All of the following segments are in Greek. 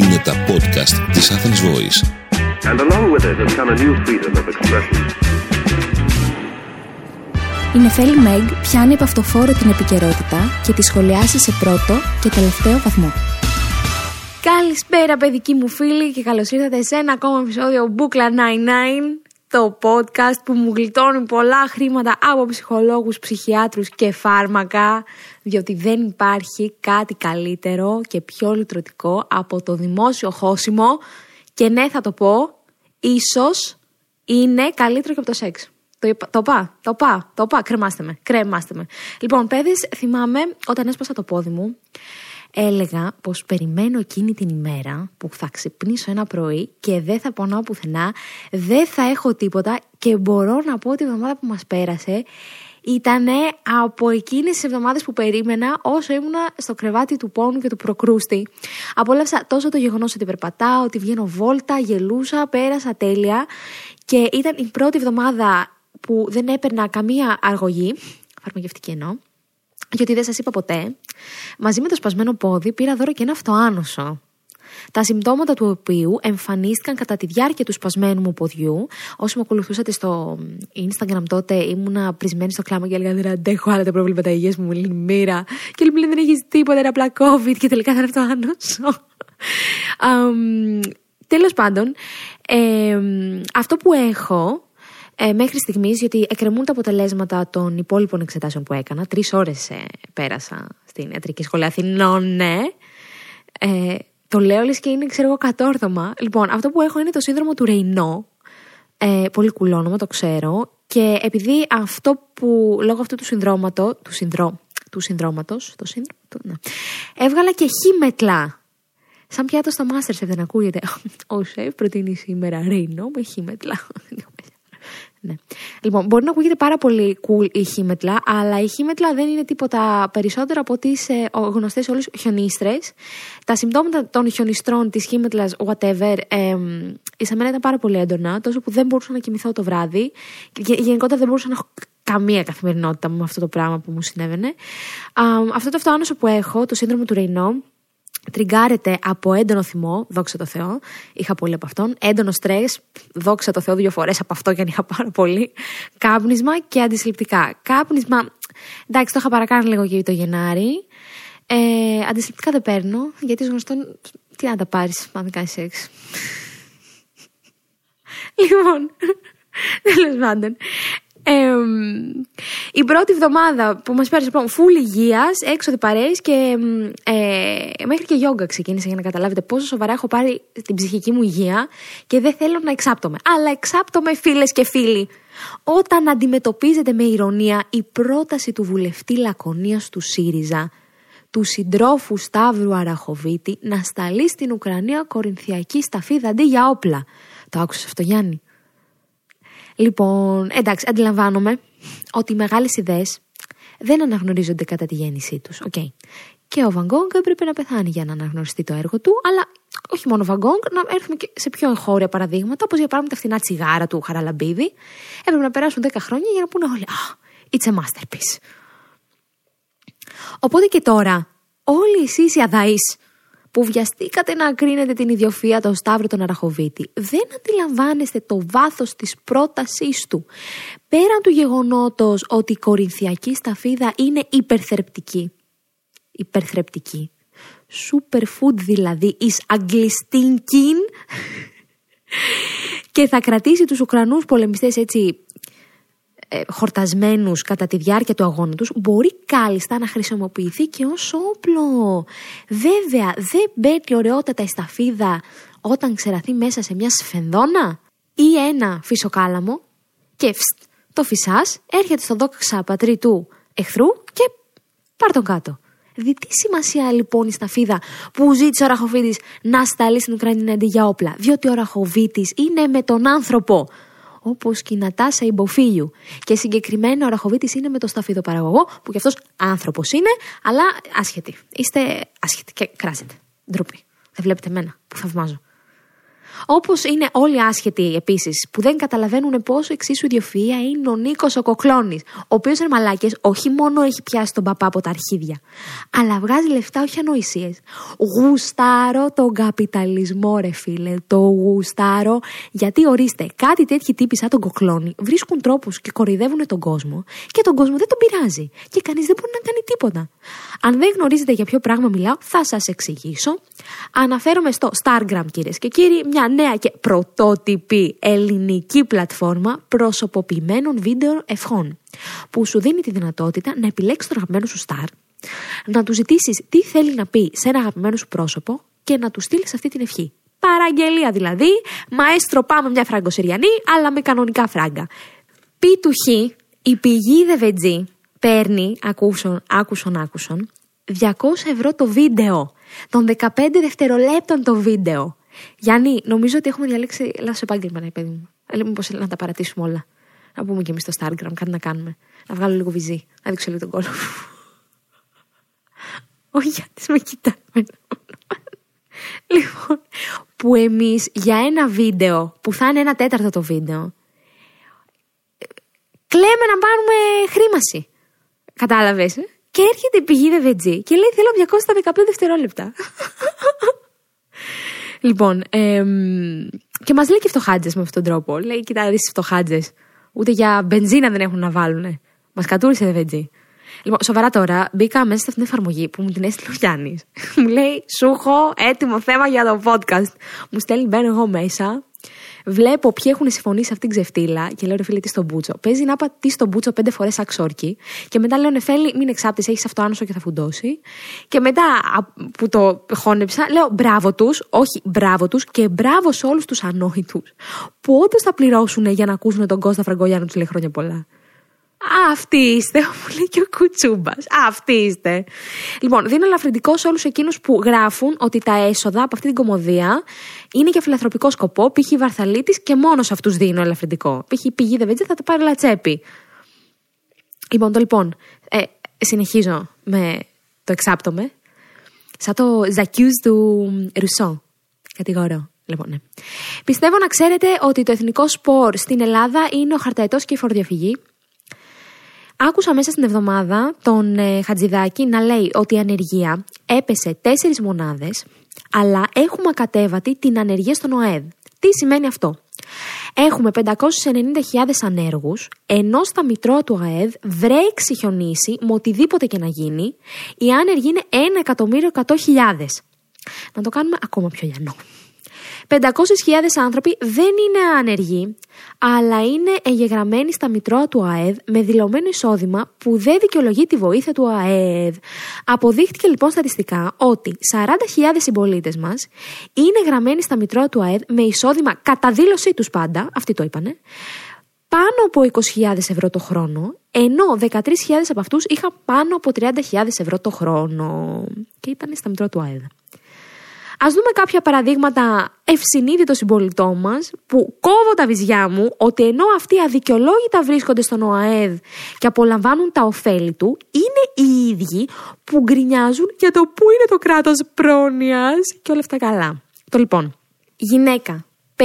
Είναι τα podcast της Athens Voice. And along with it has come a new freedom of expression. Η Νεφέλη Μέγ πιάνει από αυτοφόρο την επικαιρότητα και τη σχολιάσει σε πρώτο και τελευταίο βαθμό. Καλησπέρα παιδική μου φίλη και καλώς ήρθατε σε ένα ακόμα επεισόδιο Μπούκλα 99 το podcast που μου γλιτώνει πολλά χρήματα από ψυχολόγους, ψυχιάτρους και φάρμακα διότι δεν υπάρχει κάτι καλύτερο και πιο λυτρωτικό από το δημόσιο χώσιμο και ναι θα το πω, ίσως είναι καλύτερο και από το σεξ. Το, το πά, το πά, το πά, κρεμάστε με, κρεμάστε με. Λοιπόν, παιδες, θυμάμαι όταν έσπασα το πόδι μου, έλεγα πως περιμένω εκείνη την ημέρα που θα ξυπνήσω ένα πρωί και δεν θα πονάω πουθενά, δεν θα έχω τίποτα και μπορώ να πω ότι η εβδομάδα που μας πέρασε ήταν από εκείνες τις εβδομάδες που περίμενα όσο ήμουνα στο κρεβάτι του πόνου και του προκρούστη. Απόλαυσα τόσο το γεγονός ότι περπατάω, ότι βγαίνω βόλτα, γελούσα, πέρασα τέλεια. Και ήταν η πρώτη εβδομάδα που δεν έπαιρνα καμία αργογή, φαρμακευτική εννοώ, γιατί δεν σας είπα ποτέ. Μαζί με το σπασμένο πόδι πήρα δώρο και ένα αυτοάνωσο τα συμπτώματα του οποίου εμφανίστηκαν κατά τη διάρκεια του σπασμένου μου ποδιού. Όσοι με ακολουθούσατε στο Instagram τότε, ήμουνα πρισμένη στο κλάμα και έλεγα Δεν αντέχω άλλα τα προβλήματα υγείας μου, μου λένε μοίρα. Και λέει Δεν έχεις τίποτα, είναι απλά COVID και τελικά θα έρθω άνοσο. um, Τέλος πάντων, ε, αυτό που έχω ε, μέχρι στιγμής, γιατί εκκρεμούν τα αποτελέσματα των υπόλοιπων εξετάσεων που έκανα. Τρεις ώρες ε, πέρασα στην ιατρική σχολή Αθηνών, ναι. Ε, το λέω λες και είναι, ξέρω εγώ, κατόρθωμα. Λοιπόν, αυτό που έχω είναι το σύνδρομο του Ρεϊνό. Ε, πολύ κουλόνομα, το ξέρω. Και επειδή αυτό που, λόγω αυτού του συνδρόματο, του, συνδρό, του συνδρόματος, το σύνδρομο, του, ναι, έβγαλα και χίμετλα. Σαν πιάτο στο Masterchef δεν ακούγεται. Ο σεφ προτείνει σήμερα Ρεϊνό με χίμετλα. Ναι. Λοιπόν, μπορεί να ακούγεται πάρα πολύ cool η χίμετλα, αλλά η χίμετλα δεν είναι τίποτα περισσότερο από τι ε, γνωστές όλες χιονίστρες. Τα συμπτώματα των χιονιστρών, της χίμετλας, whatever, ε, σε μένα ήταν πάρα πολύ έντονα, τόσο που δεν μπορούσα να κοιμηθώ το βράδυ. Και γενικότερα δεν μπορούσα να έχω καμία καθημερινότητα με αυτό το πράγμα που μου συνέβαινε. αυτό το αυτοάνωσο που έχω, το σύνδρομο του Ρεϊνό, τριγκάρεται από έντονο θυμό, δόξα τω Θεώ. Είχα πολύ από αυτόν. Έντονο στρες, δόξα τω Θεώ δύο φορές από αυτό και αν είχα πάρα πολύ. Κάπνισμα και αντισυλληπτικά. Κάπνισμα, εντάξει, το είχα παρακάνει λίγο και το Γενάρη. Ε, αντισυλληπτικά δεν παίρνω, γιατί γνωστόν τι να τα πάρεις, αν δεν κάνεις σεξ. λοιπόν, τέλος πάντων η πρώτη εβδομάδα που μας πέρασε λοιπόν φουλ υγείας, έξοδοι παρέες και ε, μέχρι και γιόγκα ξεκίνησε για να καταλάβετε πόσο σοβαρά έχω πάρει την ψυχική μου υγεία και δεν θέλω να εξάπτομαι. Αλλά εξάπτομαι φίλες και φίλοι. Όταν αντιμετωπίζεται με ηρωνία η πρόταση του βουλευτή Λακωνίας του ΣΥΡΙΖΑ του συντρόφου Σταύρου Αραχοβίτη να σταλεί στην Ουκρανία κορινθιακή σταφίδα αντί για όπλα. Το άκουσες αυτό Γιάννη; Λοιπόν, εντάξει, αντιλαμβάνομαι ότι οι μεγάλες ιδέες δεν αναγνωρίζονται κατά τη γέννησή τους. Okay. Και ο Βαγκόγκ έπρεπε να πεθάνει για να αναγνωριστεί το έργο του, αλλά όχι μόνο ο Βαγκόγκ, να έρθουμε και σε πιο εγχώρια παραδείγματα, όπως για παράδειγμα τα φθηνά τσιγάρα του Χαραλαμπίδη. Έπρεπε να περάσουν 10 χρόνια για να πούνε όλοι, Ah, it's a masterpiece. Οπότε και τώρα, όλοι εσείς οι αδαείς που βιαστήκατε να ακρίνετε την ιδιοφία των Σταύρου τον Αραχοβίτη, δεν αντιλαμβάνεστε το βάθος της πρότασής του. Πέραν του γεγονότος ότι η κορινθιακή σταφίδα είναι υπερθρεπτική. Υπερθρεπτική. Superfood δηλαδή, is αγγλιστίνκιν και θα κρατήσει τους Ουκρανούς πολεμιστές έτσι ε, χορτασμένους κατά τη διάρκεια του αγώνα τους μπορεί κάλλιστα να χρησιμοποιηθεί και ως όπλο. Βέβαια δεν μπαίνει ωραιότατα η σταφίδα όταν ξεραθεί μέσα σε μια σφενδόνα ή ένα φυσοκάλαμο και φστ, το φυσάς έρχεται στον δόξα πατρί του εχθρού και πάρ τον κάτω. Δι τι σημασία λοιπόν η σταφίδα που ζήτησε ο Ραχοβίτης να σταλεί στην Ουκρανία αντί για όπλα; Διότι ο Ραχοβίτης είναι με τον άνθρωπο όπως και η Νατάσα Ιμποφίλιου. Και συγκεκριμένα ο Ραχοβίτης είναι με το σταφίδο που κι αυτός άνθρωπος είναι, αλλά άσχετη. Είστε άσχετοι και κράζετε. Ντροπή. Δεν βλέπετε εμένα που θαυμάζω. Όπως είναι όλοι άσχετοι επίσης που δεν καταλαβαίνουν πόσο εξίσου ιδιοφυα είναι ο Νίκος ο Κοκλώνης, ο οποίος είναι μαλάκες, όχι μόνο έχει πιάσει τον παπά από τα αρχίδια, αλλά βγάζει λεφτά, όχι ανοησίες. Γουστάρω τον καπιταλισμό, ρε φίλε. Το γουστάρω, γιατί ορίστε, κάτι τέτοιοι τύποι σαν τον Κοκλώνη βρίσκουν τρόπους και κοροϊδεύουν τον κόσμο και τον κόσμο δεν τον πειράζει. Και κανείς δεν μπορεί να κάνει τίποτα. Αν δεν γνωρίζετε για ποιο πράγμα μιλάω, θα σας εξηγήσω. Αναφέρομαι στο Stargram, κυρίες και κύριοι, μια νέα και πρωτότυπη ελληνική πλατφόρμα προσωποποιημένων βίντεο ευχών. Που σου δίνει τη δυνατότητα να επιλέξεις τον αγαπημένο σου star, να του ζητήσεις τι θέλει να πει σε ένα αγαπημένο σου πρόσωπο και να του στείλεις αυτή την ευχή. Παραγγελία δηλαδή, μαέστρο πάμε μια φραγκοσυριανή, αλλά με κανονικά φράγκα. Πι του χ, η πηγή δεβετζή παίρνει, ακούσον, άκουσον, άκουσον, 200 ευρώ το βίντεο. Των 15 δευτερολέπτων το βίντεο. Γιάννη, νομίζω ότι έχουμε διαλέξει λάθος επάγγελμα, ναι, παιδί μου. Ε, Μήπως να τα παρατήσουμε όλα. Να πούμε και εμείς στο Stargram, κάτι να κάνουμε. Να βγάλω λίγο βυζί. Να δείξω λίγο τον κόλλο. Ο Γιάννης με κοιτάει. λοιπόν, που εμείς για ένα βίντεο, που θα είναι ένα τέταρτο το βίντεο, κλαίμε να πάρουμε χρήμαση. Κατάλαβες. Ε; Και έρχεται η πηγή Δεβετζή και λέει: Θέλω 215 δευτερόλεπτα. λοιπόν, εμ, και μας λέει και φτωχάτζε με αυτόν τον τρόπο. Λέει: Κοιτά, δεις φτωχάτζε. Ούτε για μπενζίνα δεν έχουν να βάλουν. Μας κατούρισε Δεβετζή. Λοιπόν, σοβαρά τώρα, μπήκα μέσα σε αυτήν την εφαρμογή που μου την έστειλε ο Γιάννης. μου λέει: Σου έχω έτοιμο θέμα για το podcast. Μου στέλνει, μπαίνω εγώ μέσα. Βλέπω ποιοι έχουν συμφωνήσει αυτήν την ξεφτύλα και λέω ρε φίλε τι στον μπούτσο. Παίζει να είπα τι στον μπούτσο πέντε φορές αξόρκι. Και μετά λέω νεφέλη, μην εξάπτεις, έχεις αυτό άνοσο και θα φουντώσει. Και μετά α, που το χώνεψα, λέω μπράβο τους, όχι μπράβο τους και μπράβο σε όλους τους ανόητους που όντως θα πληρώσουν για να ακούσουν τον Κώστα Φραγκολιά να του λέει χρόνια πολλά. Αυτοί είστε, μου λέει και ο Κουτσούμπας. Αυτοί είστε. Λοιπόν, δίνω ελαφρυντικό σε όλους εκείνους που γράφουν ότι τα έσοδα από αυτή την κομμωδία είναι για φιλανθρωπικό σκοπό. Π.χ. η Βαρθαλίτης και μόνος σε αυτούς δίνω ελαφρυντικό. Π.χ. η πηγή Δεβέτζη θα τα πάρει λατσέπη. Λοιπόν, το λοιπόν. Ε, συνεχίζω με το εξάπτωμε. Σαν το Ζακιούζ του Ρουσό. Κατηγορώ. Λοιπόν, ναι. Πιστεύω να ξέρετε ότι το εθνικό σπορ στην Ελλάδα είναι ο χαρταετός και η φοροδιαφυγή. Άκουσα μέσα στην εβδομάδα τον ε, Χατζηδάκη να λέει ότι η ανεργία έπεσε 4 μονάδες, αλλά έχουμε ακατέβατη την ανεργία στον ΟΑΕΔ. Τι σημαίνει αυτό; Έχουμε 590.000 ανέργους, ενώ στα μητρώα του ΑΕΔ βρέξει χιονίσει με οτιδήποτε και να γίνει, οι άνεργοι είναι 1.100.000. Να το κάνουμε ακόμα πιο λιανό. 500.000 άνθρωποι δεν είναι άνεργοι, αλλά είναι εγγεγραμμένοι στα μητρώα του ΑΕΔ με δηλωμένο εισόδημα που δεν δικαιολογεί τη βοήθεια του ΑΕΔ. Αποδείχτηκε λοιπόν στατιστικά ότι 40.000 συμπολίτες μας είναι γραμμένοι στα μητρώα του ΑΕΔ με εισόδημα κατά δήλωσή τους πάντα, αυτοί το είπανε, πάνω από 20.000 ευρώ το χρόνο, ενώ 13.000 από αυτούς είχαν πάνω από 30.000 ευρώ το χρόνο. Και ήταν στα μητρώα του ΑΕΔ. Α δούμε κάποια παραδείγματα ευσυνείδητων συμπολιτών μας που κόβω τα βυζιά μου ότι ενώ αυτοί αδικαιολόγητα βρίσκονται στον ΟΑΕΔ και απολαμβάνουν τα ωφέλη του, είναι οι ίδιοι που γκρινιάζουν για το πού είναι το κράτος πρόνοιας και όλα αυτά καλά. Το λοιπόν, γυναίκα 56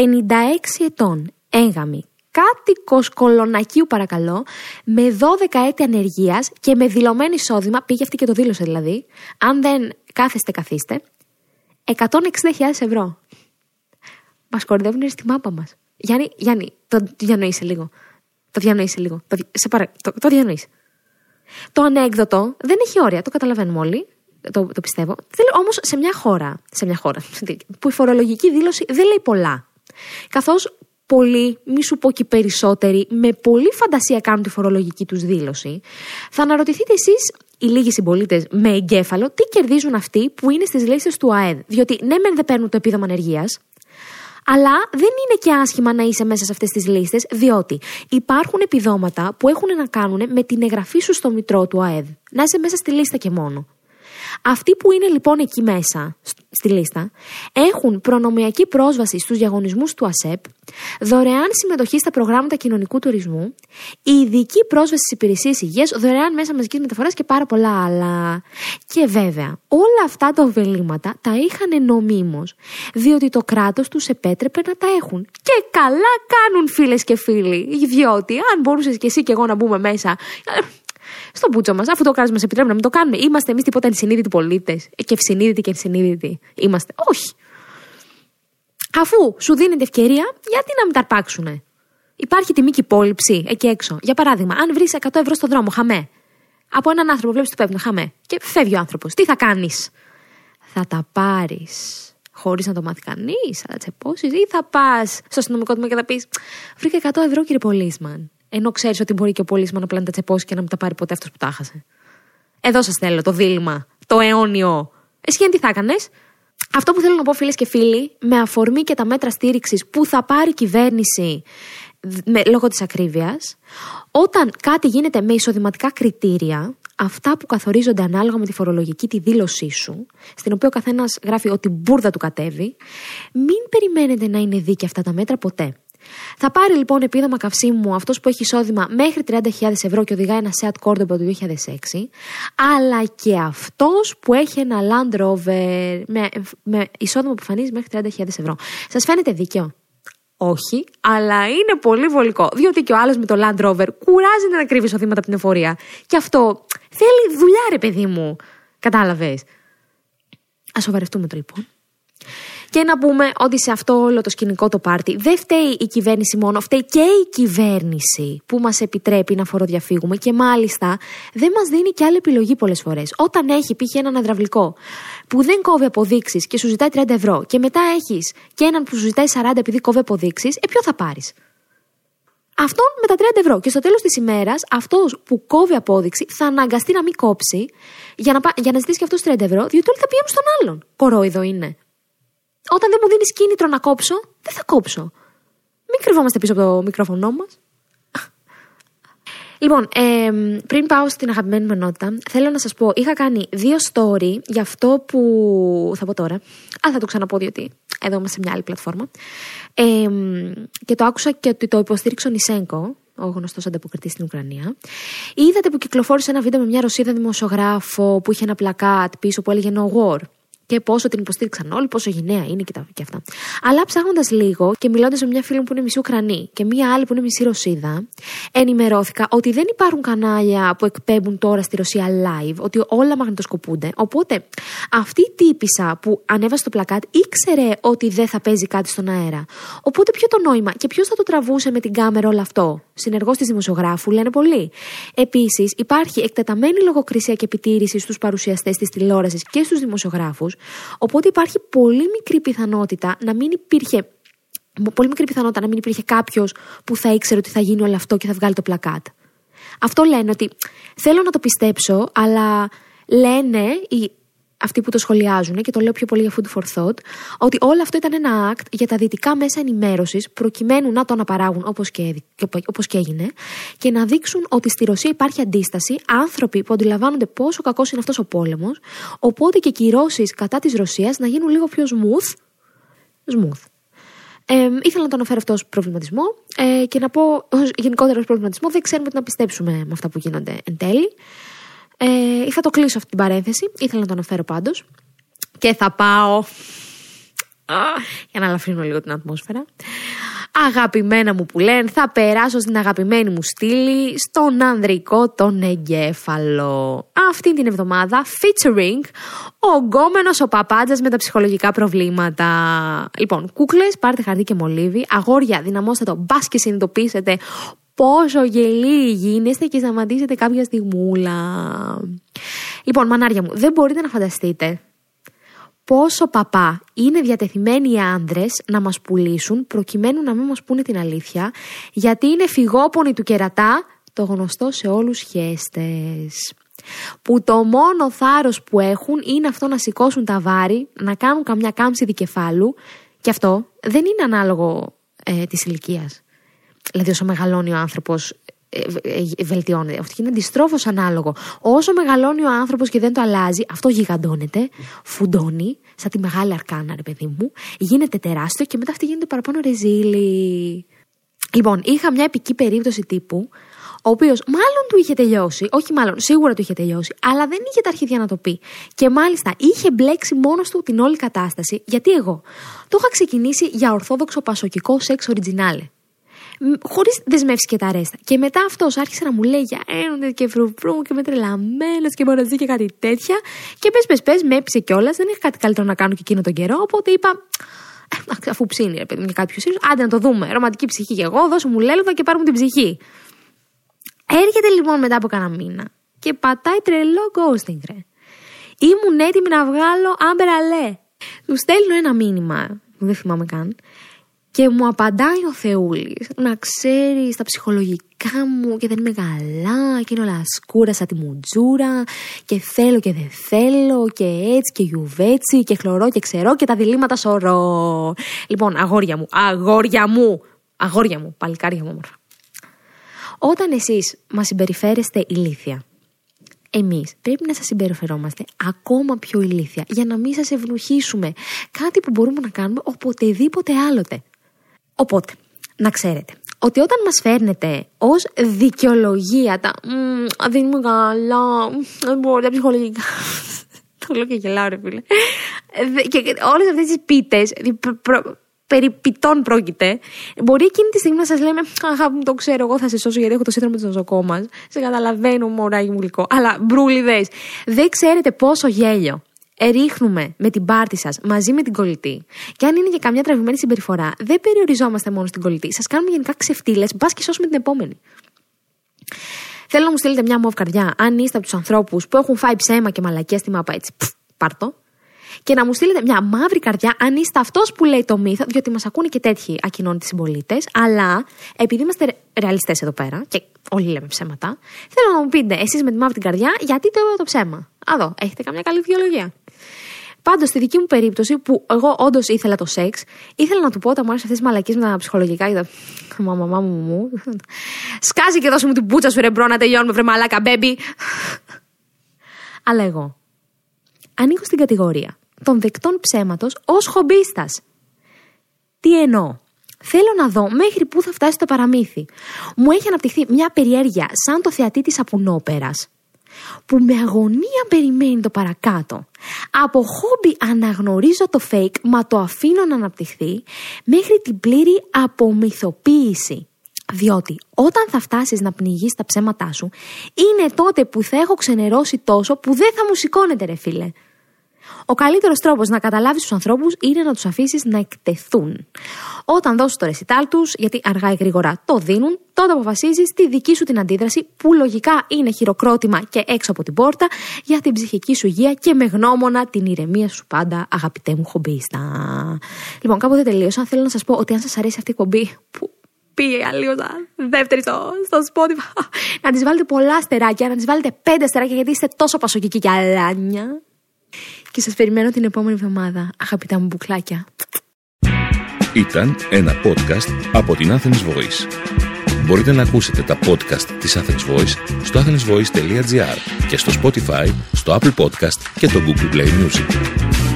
ετών, έγαμη, κάτοικο κολονακίου παρακαλώ, με 12 έτη ανεργίας και με δηλωμένο εισόδημα, πήγε αυτή και το δήλωσε δηλαδή. Αν δεν κάθεστε, καθίστε. 160.000 ευρώ. Μας κορδεύουν στη μάπα μας. Γιάννη, Γιάννη, το διανοείσαι λίγο. Το διανοείσαι λίγο. Το, σε παρα... το, το διανοείς. Το ανέκδοτο δεν έχει όρια, το καταλαβαίνουμε όλοι. Το, το πιστεύω. Όμως σε μια χώρα, σε μια χώρα που η φορολογική δήλωση δεν λέει πολλά. Καθώς πολλοί, μη σου πω και περισσότεροι, με πολύ φαντασία κάνουν τη φορολογική τους δήλωση, θα αναρωτηθείτε εσείς οι λίγοι συμπολίτες με εγκέφαλο τι κερδίζουν αυτοί που είναι στις λίστες του ΑΕΔ; Διότι ναι, μεν δεν παίρνουν το επίδομα ανεργίας, αλλά δεν είναι και άσχημα να είσαι μέσα σε αυτές τις λίστες, διότι υπάρχουν επιδόματα που έχουν να κάνουν με την εγγραφή σου στο μητρό του ΑΕΔ. Να είσαι μέσα στη λίστα και μόνο. Αυτοί που είναι λοιπόν εκεί μέσα, στη λίστα, έχουν προνομιακή πρόσβαση στους διαγωνισμούς του ΑΣΕΠ, δωρεάν συμμετοχή στα προγράμματα κοινωνικού τουρισμού, ειδική πρόσβαση στις υπηρεσίες υγείας, δωρεάν μέσα μαζικής μεταφοράς και πάρα πολλά άλλα. Και βέβαια, όλα αυτά τα ωφελήματα τα είχαν νομίμως, διότι το κράτος τους επέτρεπε να τα έχουν. Και καλά κάνουν φίλες και φίλοι, διότι αν μπορούσες και εσύ και εγώ να μπούμε μέσα στο πούτσο μας, αφού το κράτο μας επιτρέπει να μην το κάνουμε. Είμαστε εμείς τίποτα ενσυνείδητοι πολίτες. Και ευσυνείδητοι και ενσυνείδητοι. Είμαστε. Όχι. Αφού σου δίνεται ευκαιρία, γιατί να μην τα αρπάξουνε; Υπάρχει τιμή και υπόλοιψη εκεί έξω. Για παράδειγμα, αν βρεις 100 ευρώ στο δρόμο, χαμέ. Από έναν άνθρωπο βλέπεις του πέφτουν, χαμέ. Και φεύγει ο άνθρωπος. Τι θα κάνεις; Θα τα πάρεις χωρίς να το μάθει κανείς, θα τα τσεπώσεις ή θα πας στο αστυνομικό τμήμα και θα πεις Βρήκα 100 ευρώ, κύριε Πολίσμαν. Ενώ ξέρεις ότι μπορεί και ο Πολίσμαν απλά να τα τσεπώσει και να μην τα πάρει ποτέ αυτός που τα χάσε. Εδώ σας θέλω το δίλημα, το αιώνιο. Εσύ τι θα έκανες; Αυτό που θέλω να πω, φίλες και φίλοι, με αφορμή και τα μέτρα στήριξης που θα πάρει η κυβέρνηση με, λόγω της ακρίβειας, όταν κάτι γίνεται με εισοδηματικά κριτήρια, αυτά που καθορίζονται ανάλογα με τη φορολογική τη δήλωσή σου, στην οποία ο καθένας γράφει ότι μπουρδα του κατέβει, μην περιμένετε να είναι δίκαια αυτά τα μέτρα ποτέ. Θα πάρει λοιπόν επίδομα καυσίμου αυτός που έχει εισόδημα μέχρι 30.000 ευρώ και οδηγάει ένα Seat Cordoba του 2006, αλλά και αυτός που έχει ένα Land Rover με, με εισόδημα που φανεί μέχρι 30.000 ευρώ. Σας φαίνεται δίκαιο; Όχι, αλλά είναι πολύ βολικό. Διότι και ο άλλος με το Land Rover κουράζεται να κρύβει εισοδήματα από την εφορία. Και αυτό θέλει δουλειά, ρε παιδί μου. Κατάλαβες; Α σοβαρευτούμε το λοιπόν. Και να πούμε ότι σε αυτό όλο το σκηνικό το πάρτι δεν φταίει η κυβέρνηση μόνο, φταίει και η κυβέρνηση που μας επιτρέπει να φοροδιαφύγουμε και μάλιστα δεν μας δίνει και άλλη επιλογή πολλές φορές. Όταν έχει π.χ. έναν αδραυλικό που δεν κόβει αποδείξεις και σου ζητάει 30 ευρώ και μετά έχεις και έναν που σου ζητάει 40 επειδή κόβει αποδείξεις, ε, ποιο θα πάρεις; Αυτόν με τα 30 ευρώ. Και στο τέλος της ημέρας, αυτός που κόβει απόδειξη θα αναγκαστεί να μην κόψει για να, για να ζητήσει και αυτός 30 ευρώ, διότι όλοι θα πηγαίνουν στον άλλον. Κορόιδο είναι. Όταν δεν μου δίνεις κίνητρο να κόψω, δεν θα κόψω. Μην κρυβόμαστε πίσω από το μικρόφωνο μας. Λοιπόν, ε, πριν πάω στην αγαπημένη μου ενότητα, θέλω να σας πω, είχα κάνει δύο story για αυτό που θα πω τώρα. Α, θα το ξαναπώ, διότι εδώ είμαστε σε μια άλλη πλατφόρμα. Ε, και το άκουσα και ότι το υποστήριξε ο Νισέγκο, ο γνωστός ανταποκριτής στην Ουκρανία. Είδατε που κυκλοφόρησε ένα βίντεο με μια Ρωσίδα δημοσιογράφο που είχε ένα πλακάτ πίσω που έλεγε No War και πόσο την υποστήριξαν όλοι, πόσο γενναία είναι και, τα, και αυτά. Αλλά ψάχνοντας λίγο και μιλώντας με μια φίλη που είναι μισή Ουκρανή και μια άλλη που είναι μισή Ρωσίδα, ενημερώθηκα ότι δεν υπάρχουν κανάλια που εκπέμπουν τώρα στη Ρωσία live, ότι όλα μαγνητοσκοπούνται. Οπότε αυτή η τύπησα που ανέβασε το πλακάτ ήξερε ότι δεν θα παίζει κάτι στον αέρα. Οπότε ποιο το νόημα και ποιος θα το τραβούσε με την κάμερα όλο αυτό; Συνεργός της δημοσιογράφου, λένε πολλοί. Επίσης, υπάρχει εκτεταμένη λογοκρισία και επιτήρηση στους παρουσιαστές της τηλεόρασης και στους δημοσιογράφους, Οπότε υπάρχει πολύ μικρή πιθανότητα να μην υπήρχε πολύ μικρή πιθανότητα να μην υπήρχε κάποιος που θα ήξερε ότι θα γίνει όλο αυτό και θα βγάλει το πλακάτ. Αυτό λένε ότι θέλω να το πιστέψω, αλλά λένε οι αυτοί που το σχολιάζουν, και το λέω πιο πολύ για Food for Thought, ότι όλο αυτό ήταν ένα act για τα δυτικά μέσα ενημέρωσης, προκειμένου να το αναπαράγουν όπως και, όπως και έγινε, και να δείξουν ότι στη Ρωσία υπάρχει αντίσταση, άνθρωποι που αντιλαμβάνονται πόσο κακός είναι αυτός ο πόλεμος, οπότε και κυρώσεις κατά της Ρωσίας να γίνουν λίγο πιο smooth. smooth. Ε, ήθελα να το αναφέρω αυτό ως προβληματισμό ε, και να πω ως γενικότερο προβληματισμό δεν ξέρουμε τι να πιστέψουμε με αυτά που γίνονται εν τέλει. Ε, θα το κλείσω αυτή την παρένθεση. Ήθελα να το αναφέρω πάντως. Και θα πάω. Για να ελαφρύνω λίγο την ατμόσφαιρα. Αγαπημένα μου που λένε, θα περάσω στην αγαπημένη μου στήλη, στον ανδρικό τον εγκέφαλο. Αυτή την εβδομάδα, featuring, ο γκόμενος ο παπάντζας με τα ψυχολογικά προβλήματα. Λοιπόν, κούκλες, πάρτε χαρτί και μολύβι. Αγόρια, δυναμώστε το, μπας και συνειδητοποιήσετε πόσο γελοί γίνεστε και σταματήσετε κάποια στιγμούλα. Λοιπόν, μανάρια μου, δεν μπορείτε να φανταστείτε πόσο παπά είναι διατεθειμένοι οι άντρες να μας πουλήσουν προκειμένου να μην μας πούνε την αλήθεια γιατί είναι φυγόπονοι του κερατά το γνωστό σε όλους χέστες που το μόνο θάρρος που έχουν είναι αυτό να σηκώσουν τα βάρη, να κάνουν καμιά κάμψη δικεφάλου και αυτό δεν είναι ανάλογο ε, της ηλικίας. Δηλαδή, όσο μεγαλώνει ο άνθρωπος, ε, ε, βελτιώνεται. Αυτό είναι αντιστρόφως ανάλογο. Όσο μεγαλώνει ο άνθρωπος και δεν το αλλάζει, αυτό γιγαντώνεται, φουντώνει, σαν τη μεγάλη αρκάνα, ρε παιδί μου, γίνεται τεράστιο και μετά αυτή γίνεται παραπάνω ρεζίλη. Λοιπόν, είχα μια επική περίπτωση τύπου, ο οποίος μάλλον του είχε τελειώσει, όχι μάλλον, σίγουρα του είχε τελειώσει, αλλά δεν είχε τα αρχίδια να το πει. Και μάλιστα είχε μπλέξει μόνος του την όλη κατάσταση, γιατί εγώ; Το είχα ξεκινήσει για ορθόδοξο πασοκικό σεξ originale χωρίς δεσμεύσεις και τα ρέστα. Και μετά αυτός άρχισε να μου λέει για ένοντε και φρουφρού και με τρελαμένος και μοραζί και κάτι τέτοια. Και πες, πες, πες, με έπεισε κιόλας. Δεν είχα κάτι καλύτερο να κάνω και εκείνο τον καιρό. Οπότε είπα, «Ε, αφού ψήνει, ρε παιδί μου, για κάποιος ήλιος, άντε να το δούμε. Ρομαντική ψυχή και εγώ, δώσω μου λέλβα και πάρουμε την ψυχή. Έρχεται λοιπόν μετά από κανένα μήνα και πατάει τρελό ghosting, ρε. Ήμουν έτοιμη να βγάλω άμπερα Του στέλνω ένα μήνυμα, δεν θυμάμαι καν, και μου απαντάει ο Θεούλης να ξέρεις τα ψυχολογικά μου και δεν είμαι καλά και είναι όλα σκούρα σαν τη μουτζούρα και θέλω και δεν θέλω και έτσι και γιουβέτσι και χλωρό και ξερό και τα διλήμματα σωρό. Λοιπόν, αγόρια μου, αγόρια μου, αγόρια μου, παλικάρια μου όμορφα. Όταν εσείς μας συμπεριφέρεστε ηλίθια, εμείς πρέπει να σας συμπεριφερόμαστε ακόμα πιο ηλίθια για να μην σας ευνοχήσουμε. Κάτι που μπορούμε να κάνουμε οποτεδήποτε άλλοτε. Οπότε, να ξέρετε ότι όταν μας φέρνετε ως δικαιολογία τα «Δεν είμαι καλά, δεν μπορώ, τα ψυχολογικά». Το λέω και γελάω ρε φίλε. Και όλες αυτές τις πίτες, περί πιτών πρόκειται, μπορεί εκείνη τη στιγμή να σας λέμε Αχ, το ξέρω, εγώ θα σε σώσω γιατί έχω το σύνδρομο της νοσοκόμας. Σε καταλαβαίνω, μωράκι μου γλυκό. Αλλά μπρούλιδε, δεν ξέρετε πόσο γέλιο ρίχνουμε με την πάρτη σας μαζί με την κολλητή, και αν είναι και καμιά τραβημένη συμπεριφορά, δεν περιοριζόμαστε μόνο στην κολλητή. Σας κάνουμε γενικά ξεφτύλες, μπας και σώσουμε την επόμενη. Θέλω να μου στείλετε μια μοβ καρδιά, αν είστε από τους ανθρώπους που έχουν φάει ψέμα και μαλακία στη μάπα έτσι. πάρτο. Και να μου στείλετε μια μαύρη καρδιά, αν είστε αυτός που λέει το μύθο, διότι μας ακούνε και τέτοιοι ακοινώνητοι συμπολίτες. Αλλά επειδή είμαστε ρεαλιστές εδώ πέρα, και όλοι λέμε ψέματα, θέλω να μου πείτε εσείς με τη μαύρη καρδιά, γιατί το, το ψέμα. Αδώ, έχετε καμιά καλή βιολογία. Πάντως, στη δική μου περίπτωση, που εγώ όντως ήθελα το σεξ, ήθελα να του πω όταν μου άρεσε αυτές τις μαλακίες με τα ψυχολογικά. Είδα. Μα, μαμά μου, μου. Σκάζει και δώσε μου την πούτσα σου, ρε μπρο, να τελειώνουμε, βρε μαλάκα, μπέμπι. Αλλά εγώ ανήκω στην κατηγορία των δεκτών ψέματος ως χομπίστας. Τι εννοώ; Θέλω να δω μέχρι πού θα φτάσει το παραμύθι. Μου έχει αναπτυχθεί μια περιέργεια σαν το θεατή της απουνόπερας που με αγωνία περιμένει το παρακάτω. Από χόμπι αναγνωρίζω το fake, μα το αφήνω να αναπτυχθεί μέχρι την πλήρη απομυθοποίηση. Διότι όταν θα φτάσεις να πνιγείς τα ψέματά σου, είναι τότε που θα έχω ξενερώσει τόσο που δεν θα μου σηκώνεται ρε φίλε. Ο καλύτερος τρόπος να καταλάβεις τους ανθρώπους είναι να τους αφήσεις να εκτεθούν. Όταν δώσεις το ρεσιτάλ τους, γιατί αργά ή γρήγορα το δίνουν, τότε αποφασίζεις τη δική σου την αντίδραση, που λογικά είναι χειροκρότημα και έξω από την πόρτα, για την ψυχική σου υγεία και με γνώμονα την ηρεμία σου πάντα, αγαπητέ μου χομπίστα. Λοιπόν, κάποτε τελείωσα. Θέλω να σας πω ότι αν σας αρέσει αυτή η κομπή, που πήγε λίγο δεύτερη στο, στο Spotify, να της βάλετε πολλά αστεράκια, να της βάλετε πέντε αστεράκια γιατί είστε τόσο πασοκικοί και αλάνια και σας περιμένω την επόμενη εβδομάδα, αγαπητά μου μπουκλάκια. Ήταν ένα podcast από την Athens Voice. Μπορείτε να ακούσετε τα podcast της Athens Voice στο athensvoice.gr και στο Spotify, στο Apple Podcast και το Google Play Music.